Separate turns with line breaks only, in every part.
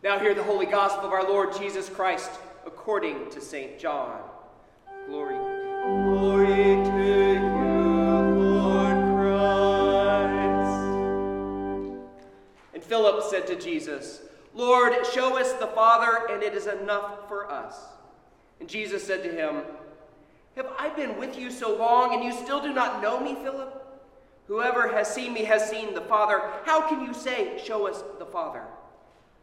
Now hear the holy gospel of our Lord Jesus Christ according to St. John. Glory.
Glory to you, Lord Christ.
And Philip said to Jesus, Lord, show us the Father, and it is enough for us. And Jesus said to him, Have I been with you so long, and you still do not know me, Philip? Whoever has seen me has seen the Father. How can you say, Show us the Father?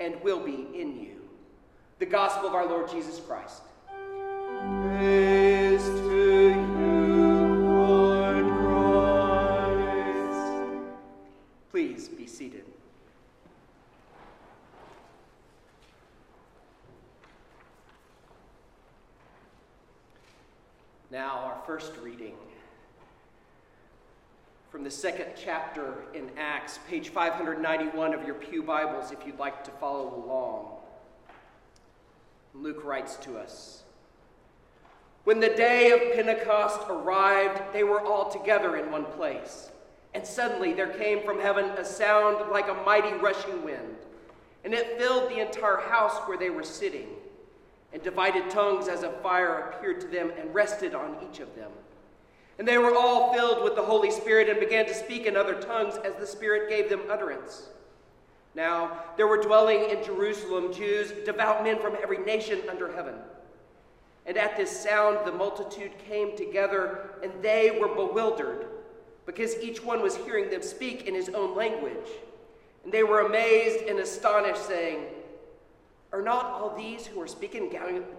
and will be in you. The gospel of our Lord Jesus Christ.
Praise to you, Lord Christ.
Please be seated. Now, our first reading from the second chapter in Acts, page 591 of your Pew Bibles, if you'd like to follow along. Luke writes to us When the day of Pentecost arrived, they were all together in one place. And suddenly there came from heaven a sound like a mighty rushing wind, and it filled the entire house where they were sitting and divided tongues as of fire appeared to them and rested on each of them. And they were all filled with the Holy Spirit and began to speak in other tongues as the Spirit gave them utterance. Now, there were dwelling in Jerusalem Jews, devout men from every nation under heaven. And at this sound, the multitude came together, and they were bewildered, because each one was hearing them speak in his own language. And they were amazed and astonished, saying, are not all these who are speaking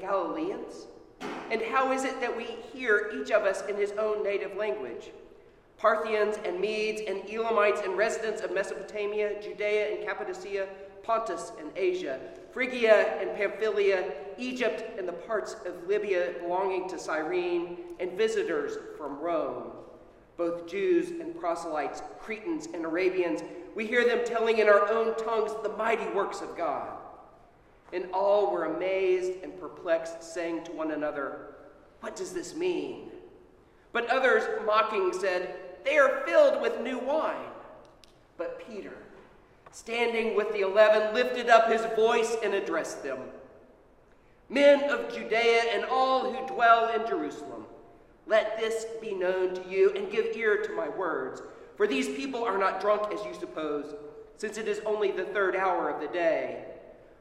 Galileans? And how is it that we hear each of us in his own native language? Parthians and Medes and Elamites and residents of Mesopotamia, Judea and Cappadocia, Pontus and Asia, Phrygia and Pamphylia, Egypt and the parts of Libya belonging to Cyrene, and visitors from Rome, both Jews and proselytes, Cretans and Arabians, we hear them telling in our own tongues the mighty works of God. And all were amazed and perplexed, saying to one another, What does this mean? But others, mocking, said, They are filled with new wine. But Peter, standing with the eleven, lifted up his voice and addressed them Men of Judea and all who dwell in Jerusalem, let this be known to you and give ear to my words. For these people are not drunk as you suppose, since it is only the third hour of the day.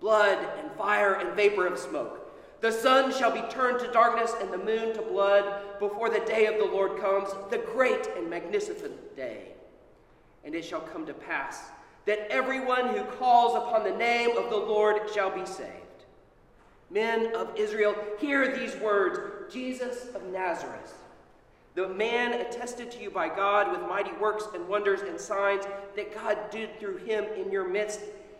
blood and fire and vapor of smoke. The sun shall be turned to darkness and the moon to blood before the day of the Lord comes, the great and magnificent day. And it shall come to pass that everyone who calls upon the name of the Lord shall be saved. Men of Israel, hear these words Jesus of Nazareth, the man attested to you by God with mighty works and wonders and signs that God did through him in your midst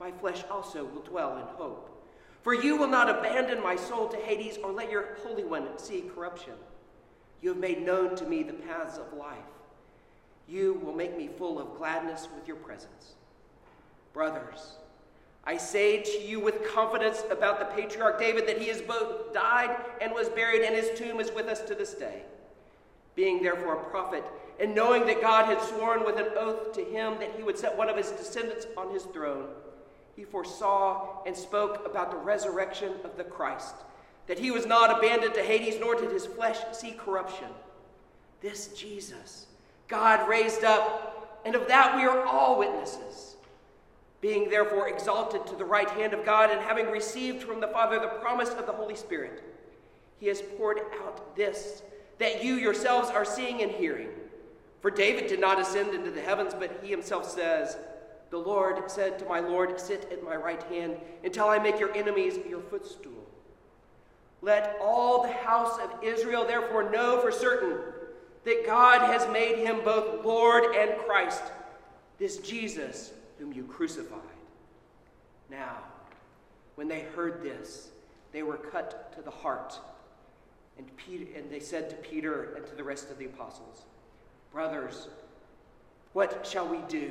My flesh also will dwell in hope. For you will not abandon my soul to Hades, or let your Holy One see corruption. You have made known to me the paths of life. You will make me full of gladness with your presence. Brothers, I say to you with confidence about the patriarch David that he has both died and was buried, and his tomb is with us to this day. Being therefore a prophet, and knowing that God had sworn with an oath to him that he would set one of his descendants on his throne, he foresaw and spoke about the resurrection of the Christ, that he was not abandoned to Hades, nor did his flesh see corruption. This Jesus, God raised up, and of that we are all witnesses. Being therefore exalted to the right hand of God, and having received from the Father the promise of the Holy Spirit, he has poured out this that you yourselves are seeing and hearing. For David did not ascend into the heavens, but he himself says, The Lord said to my Lord, Sit at my right hand until I make your enemies your footstool. Let all the house of Israel therefore know for certain that God has made him both Lord and Christ, this Jesus whom you crucified. Now, when they heard this, they were cut to the heart. And, Peter, and they said to Peter and to the rest of the apostles, Brothers, what shall we do?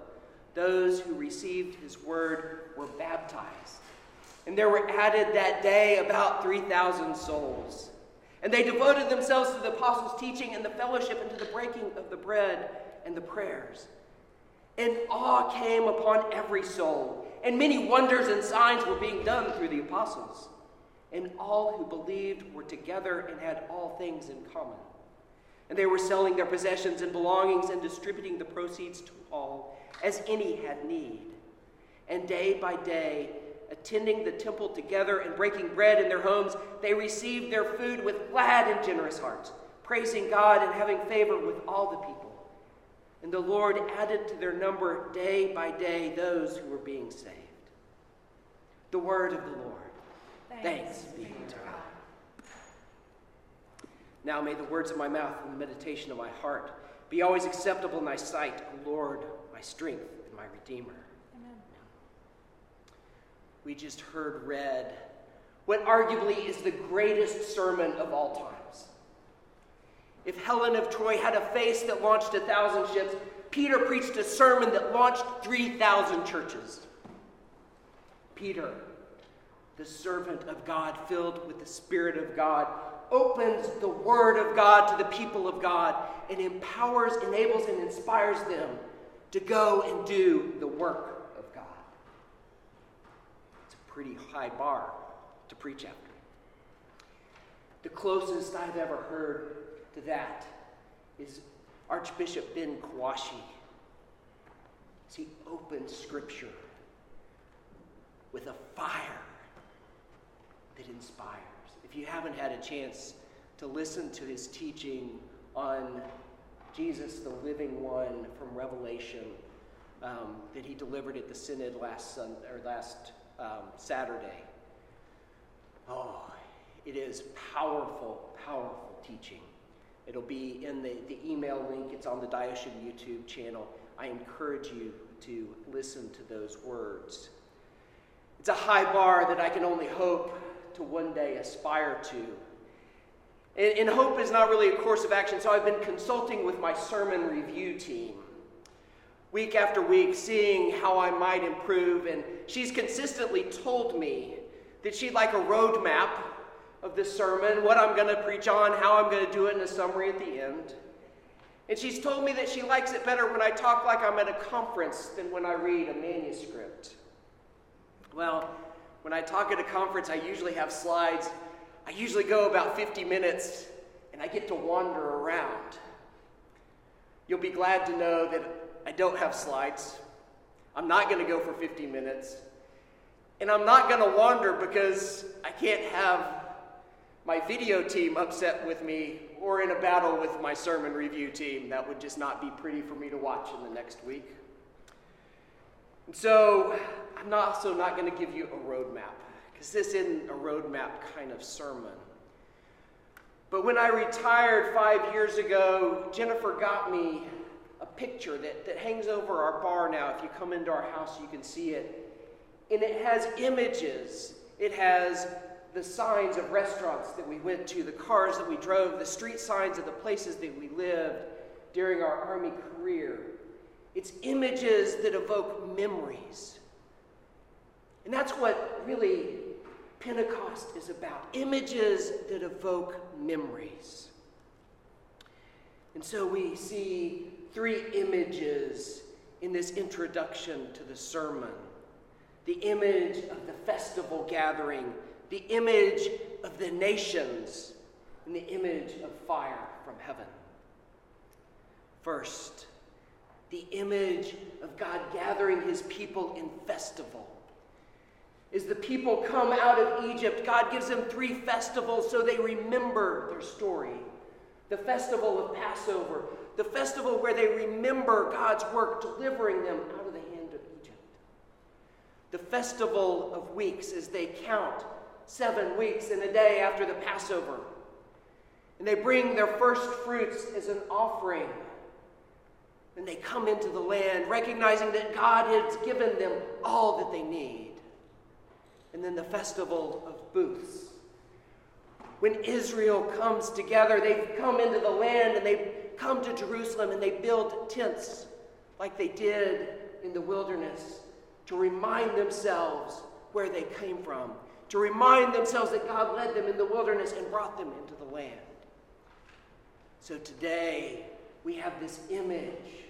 those who received his word were baptized. And there were added that day about 3,000 souls. And they devoted themselves to the apostles' teaching and the fellowship and to the breaking of the bread and the prayers. And awe came upon every soul, and many wonders and signs were being done through the apostles. And all who believed were together and had all things in common. And they were selling their possessions and belongings and distributing the proceeds to all as any had need. And day by day, attending the temple together and breaking bread in their homes, they received their food with glad and generous hearts, praising God and having favor with all the people. And the Lord added to their number day by day those who were being saved. The word of the Lord. Thanks, Thanks be to God. Now may the words of my mouth and the meditation of my heart be always acceptable in thy sight, O Lord, my strength and my redeemer. Amen. We just heard read what arguably is the greatest sermon of all times. If Helen of Troy had a face that launched a thousand ships, Peter preached a sermon that launched 3,000 churches. Peter, the servant of God, filled with the Spirit of God, opens the Word of God to the people of God and empowers, enables, and inspires them to go and do the work of God. It's a pretty high bar to preach after. The closest I've ever heard to that is Archbishop Ben Kwashi. as He opened Scripture with a fire that inspires. If you haven't had a chance to listen to his teaching on Jesus, the living one from Revelation, um, that he delivered at the synod last Sunday, or last um, Saturday. Oh, it is powerful, powerful teaching. It'll be in the, the email link, it's on the Diocese YouTube channel. I encourage you to listen to those words. It's a high bar that I can only hope to one day aspire to. And, and hope is not really a course of action, so I've been consulting with my sermon review team week after week, seeing how I might improve. And she's consistently told me that she'd like a roadmap of this sermon, what I'm going to preach on, how I'm going to do it in a summary at the end. And she's told me that she likes it better when I talk like I'm at a conference than when I read a manuscript. Well, when I talk at a conference, I usually have slides I usually go about 50 minutes and I get to wander around. You'll be glad to know that I don't have slides. I'm not going to go for 50 minutes. And I'm not going to wander because I can't have my video team upset with me or in a battle with my sermon review team. That would just not be pretty for me to watch in the next week. And so I'm also not going to give you a roadmap because this isn't a roadmap kind of sermon. But when I retired five years ago, Jennifer got me a picture that, that hangs over our bar now. If you come into our house, you can see it. And it has images. It has the signs of restaurants that we went to, the cars that we drove, the street signs of the places that we lived during our Army career. It's images that evoke memories. And that's what really Pentecost is about images that evoke memories. And so we see three images in this introduction to the sermon the image of the festival gathering the image of the nations and the image of fire from heaven. First, the image of God gathering his people in festival. As the people come out of Egypt, God gives them three festivals so they remember their story. The festival of Passover, the festival where they remember God's work delivering them out of the hand of Egypt. The festival of weeks as they count seven weeks and a day after the Passover. And they bring their first fruits as an offering. And they come into the land, recognizing that God has given them all that they need. And then the festival of booths. When Israel comes together, they come into the land and they come to Jerusalem and they build tents like they did in the wilderness to remind themselves where they came from to remind themselves that God led them in the wilderness and brought them into the land. So today, we have this image.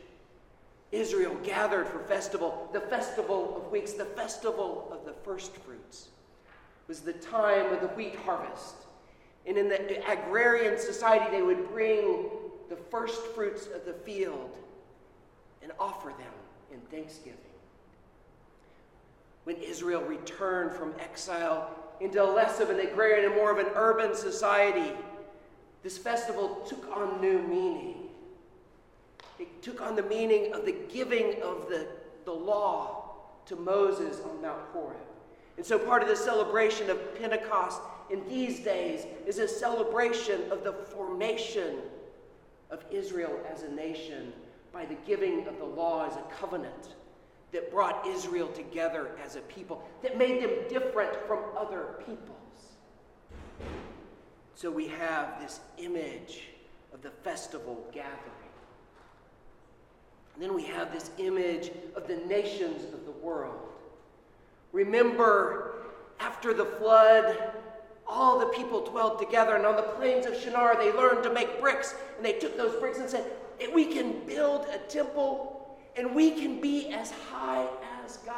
Israel gathered for festival, the festival of weeks, the festival of the first fruits. It was the time of the wheat harvest. And in the agrarian society, they would bring the first fruits of the field and offer them in thanksgiving when Israel returned from exile into less of an agrarian and more of an urban society, this festival took on new meaning. It took on the meaning of the giving of the, the law to Moses on Mount Horeb. And so, part of the celebration of Pentecost in these days is a celebration of the formation of Israel as a nation by the giving of the law as a covenant that brought Israel together as a people, that made them different from other peoples. So we have this image of the festival gathering. And then we have this image of the nations of the world. Remember, after the flood, all the people dwelled together, and on the plains of Shinar, they learned to make bricks. And they took those bricks and said, We can build a temple and we can be as high as God.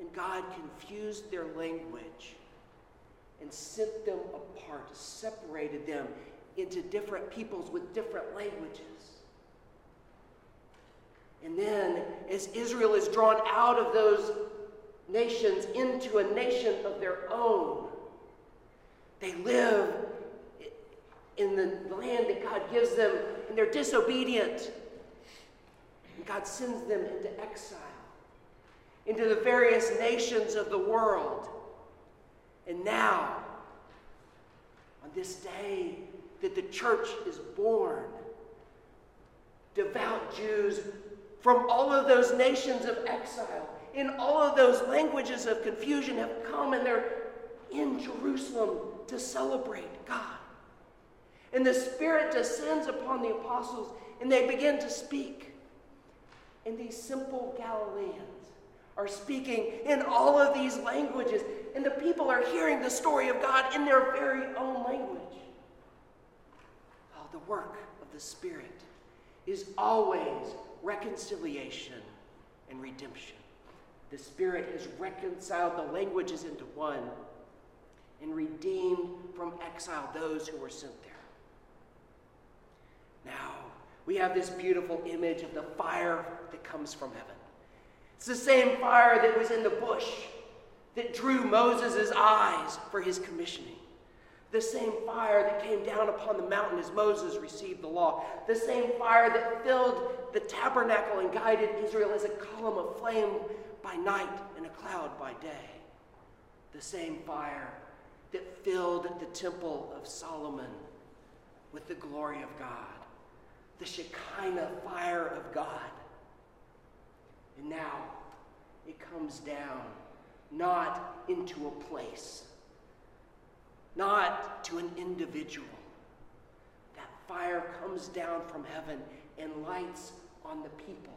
And God confused their language and sent them apart, separated them into different peoples with different languages. And then, as Israel is drawn out of those nations into a nation of their own, they live in the land that God gives them, and they're disobedient. And God sends them into exile, into the various nations of the world. And now, on this day that the church is born, devout Jews from all of those nations of exile, in all of those languages of confusion, have come and they're in Jerusalem to celebrate God. And the Spirit descends upon the apostles and they begin to speak. And these simple Galileans are speaking in all of these languages, and the people are hearing the story of God in their very own language. Oh, the work of the Spirit is always reconciliation and redemption. The Spirit has reconciled the languages into one, and redeemed from exile those who were sent there. Now, we have this beautiful image of the fire that comes from heaven. It's the same fire that was in the bush that drew Moses' eyes for his commissioning. The same fire that came down upon the mountain as Moses received the law. The same fire that filled the tabernacle and guided Israel as a column of flame by night and a cloud by day. The same fire that filled the temple of Solomon with the glory of God. The Shekinah fire of God. And now it comes down not into a place, not to an individual. That fire comes down from heaven and lights on the people.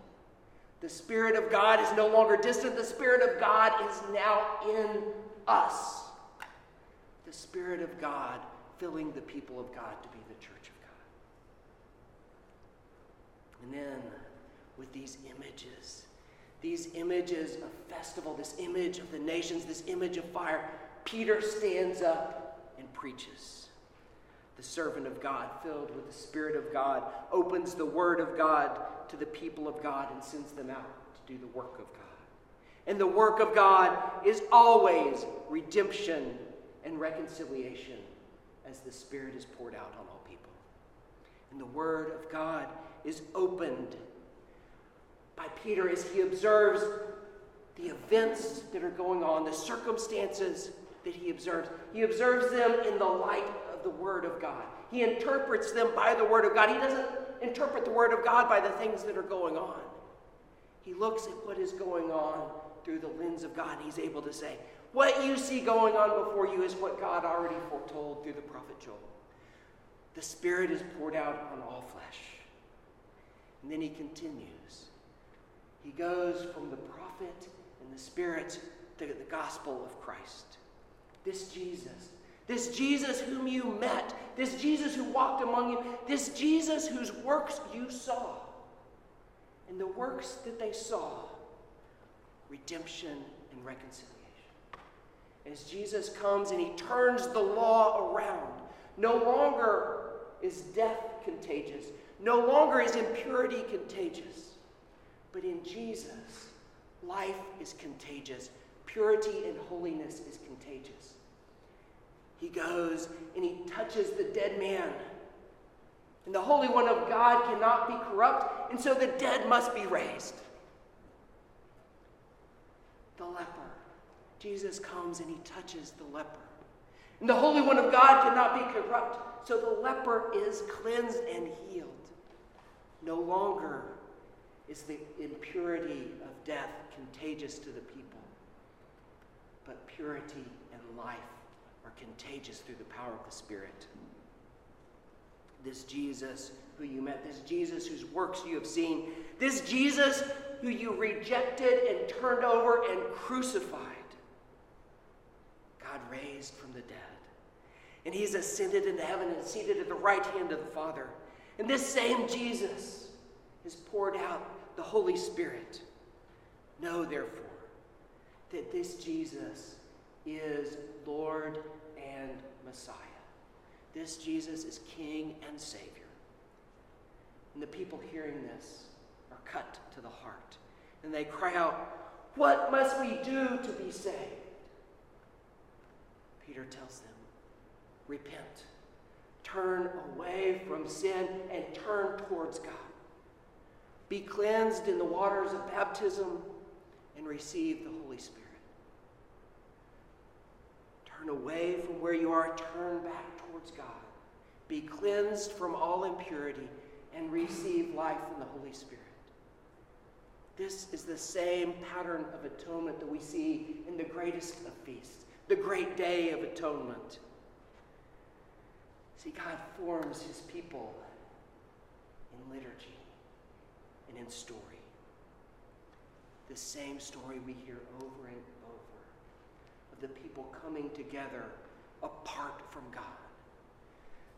The Spirit of God is no longer distant, the Spirit of God is now in us. The Spirit of God filling the people of God to be the church of God. And then, with these images, these images of festival, this image of the nations, this image of fire, Peter stands up preaches. The servant of God, filled with the Spirit of God, opens the Word of God to the people of God and sends them out to do the work of God. And the work of God is always redemption and reconciliation as the Spirit is poured out on all people. And the Word of God is opened by Peter as he observes the events that are going on, the circumstances that he observes. He observes them in the light of the Word of God. He interprets them by the Word of God. He doesn't interpret the Word of God by the things that are going on. He looks at what is going on through the lens of God, and he's able to say, What you see going on before you is what God already foretold through the prophet Joel. The Spirit is poured out on all flesh. And then he continues. He goes from the prophet and the Spirit to the gospel of Christ. This Jesus, this Jesus whom you met, this Jesus who walked among you, this Jesus whose works you saw. And the works that they saw redemption and reconciliation. As Jesus comes and he turns the law around, no longer is death contagious, no longer is impurity contagious. But in Jesus, life is contagious. Purity and holiness is contagious. He goes and he touches the dead man. And the Holy One of God cannot be corrupt, and so the dead must be raised. The leper. Jesus comes and he touches the leper. And the Holy One of God cannot be corrupt, so the leper is cleansed and healed. No longer is the impurity of death contagious to the people, but purity and life are contagious through the power of the Spirit. This Jesus who you met, this Jesus whose works you have seen, this Jesus who you rejected and turned over and crucified, God raised from the dead. And he's ascended into heaven and seated at the right hand of the Father. And this same Jesus has poured out the Holy Spirit. Know, therefore, that this Jesus is Lord and Messiah. This Jesus is King and Savior. And the people hearing this are cut to the heart. And they cry out, What must we do to be saved? Peter tells them, Repent. Turn away from sin and turn towards God. Be cleansed in the waters of baptism and receive the Holy Spirit. Turn away from where you are, turn back towards God. Be cleansed from all impurity and receive life in the Holy Spirit. This is the same pattern of atonement that we see in the greatest of feasts, the great day of atonement. See, God forms his people in liturgy and in story. The same story we hear over and the people coming together apart from God.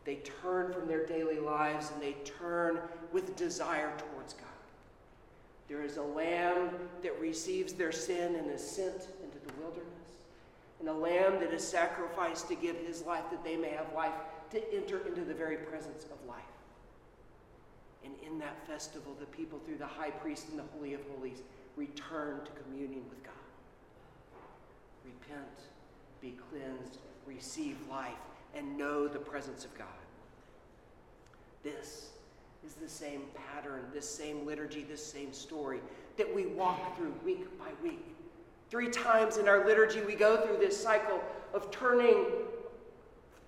They turn from their daily lives and they turn with desire towards God. There is a lamb that receives their sin and is sent into the wilderness. and a lamb that is sacrificed to give his life that they may have life, to enter into the very presence of life. And in that festival, the people, through the high priest and the Holy of Holies, return to communion with God. Repent, be cleansed, receive life, and know the presence of God. This is the same pattern, this same liturgy, this same story that we walk through week by week. Three times in our liturgy, we go through this cycle of turning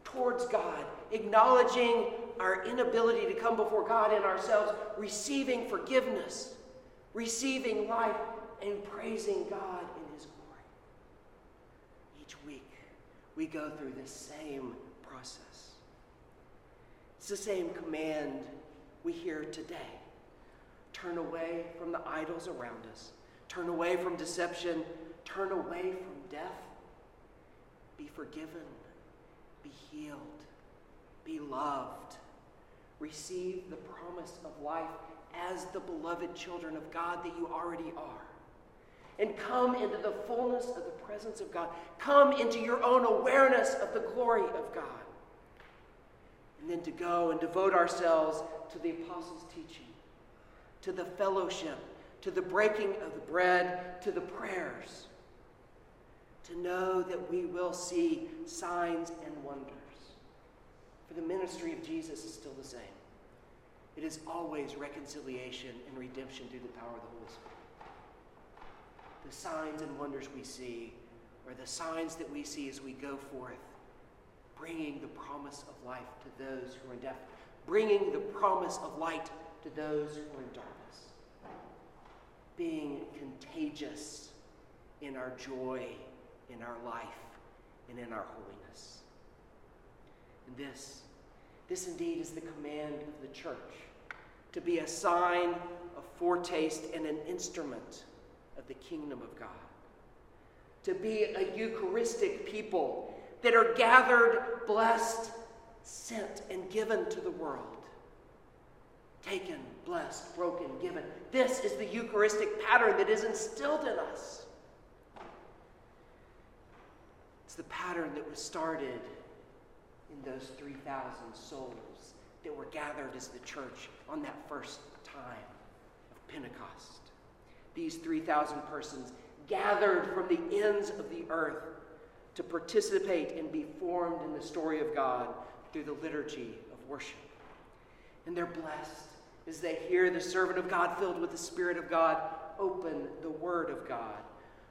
towards God, acknowledging our inability to come before God in ourselves, receiving forgiveness, receiving life, and praising God in His glory. Each week, we go through this same process. It's the same command we hear today. Turn away from the idols around us. Turn away from deception. Turn away from death. Be forgiven. Be healed. Be loved. Receive the promise of life as the beloved children of God that you already are. And come into the fullness of the presence of God. Come into your own awareness of the glory of God. And then to go and devote ourselves to the apostles' teaching, to the fellowship, to the breaking of the bread, to the prayers. To know that we will see signs and wonders. For the ministry of Jesus is still the same. It is always reconciliation and redemption through the power of the Holy Spirit. The signs and wonders we see or the signs that we see as we go forth, bringing the promise of life to those who are in death, bringing the promise of light to those who are in darkness, being contagious in our joy, in our life, and in our holiness. And this, this indeed is the command of the church to be a sign, a foretaste, and an instrument of the kingdom of God. To be a Eucharistic people that are gathered, blessed, sent, and given to the world. Taken, blessed, broken, given. This is the Eucharistic pattern that is instilled in us. It's the pattern that was started in those 3,000 souls that were gathered as the church on that first time of Pentecost. These 3,000 persons gathered from the ends of the earth to participate and be formed in the story of God through the liturgy of worship. And they're blessed as they hear the servant of God filled with the Spirit of God open the Word of God,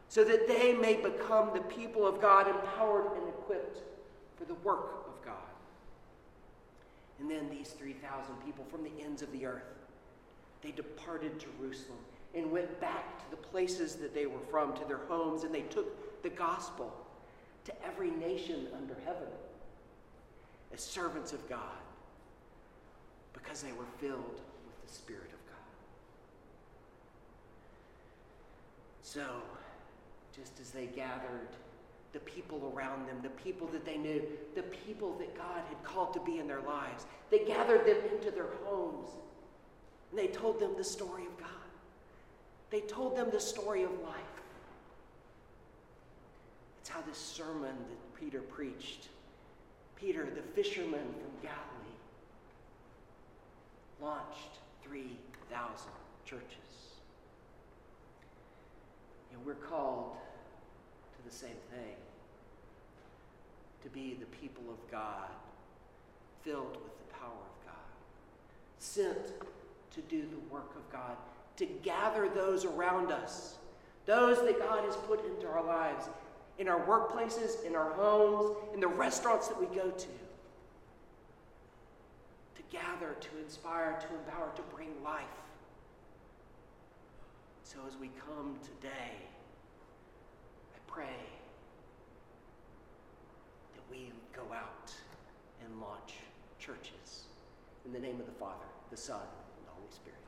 so that they may become the people of God, empowered and equipped for the work of God. And then these 3,000 people from the ends of the earth, they departed Jerusalem and went back to the places that they were from, to their homes, and they took the gospel to every nation under heaven as servants of God because they were filled with the Spirit of God. So, just as they gathered the people around them, the people that they knew, the people that God had called to be in their lives, they gathered them into their homes and they told them the story of God. They told them the story of life. It's how this sermon that Peter preached, Peter, the fisherman from Galilee, launched 3,000 churches. And we're called to the same thing to be the people of God, filled with the power of God, sent to do the work of God, to gather those around us, those that God has put into our lives, in our workplaces, in our homes, in the restaurants that we go to. To gather, to inspire, to empower, to bring life. So as we come today, I pray that we go out and launch churches in the name of the Father, the Son, and the Holy Spirit.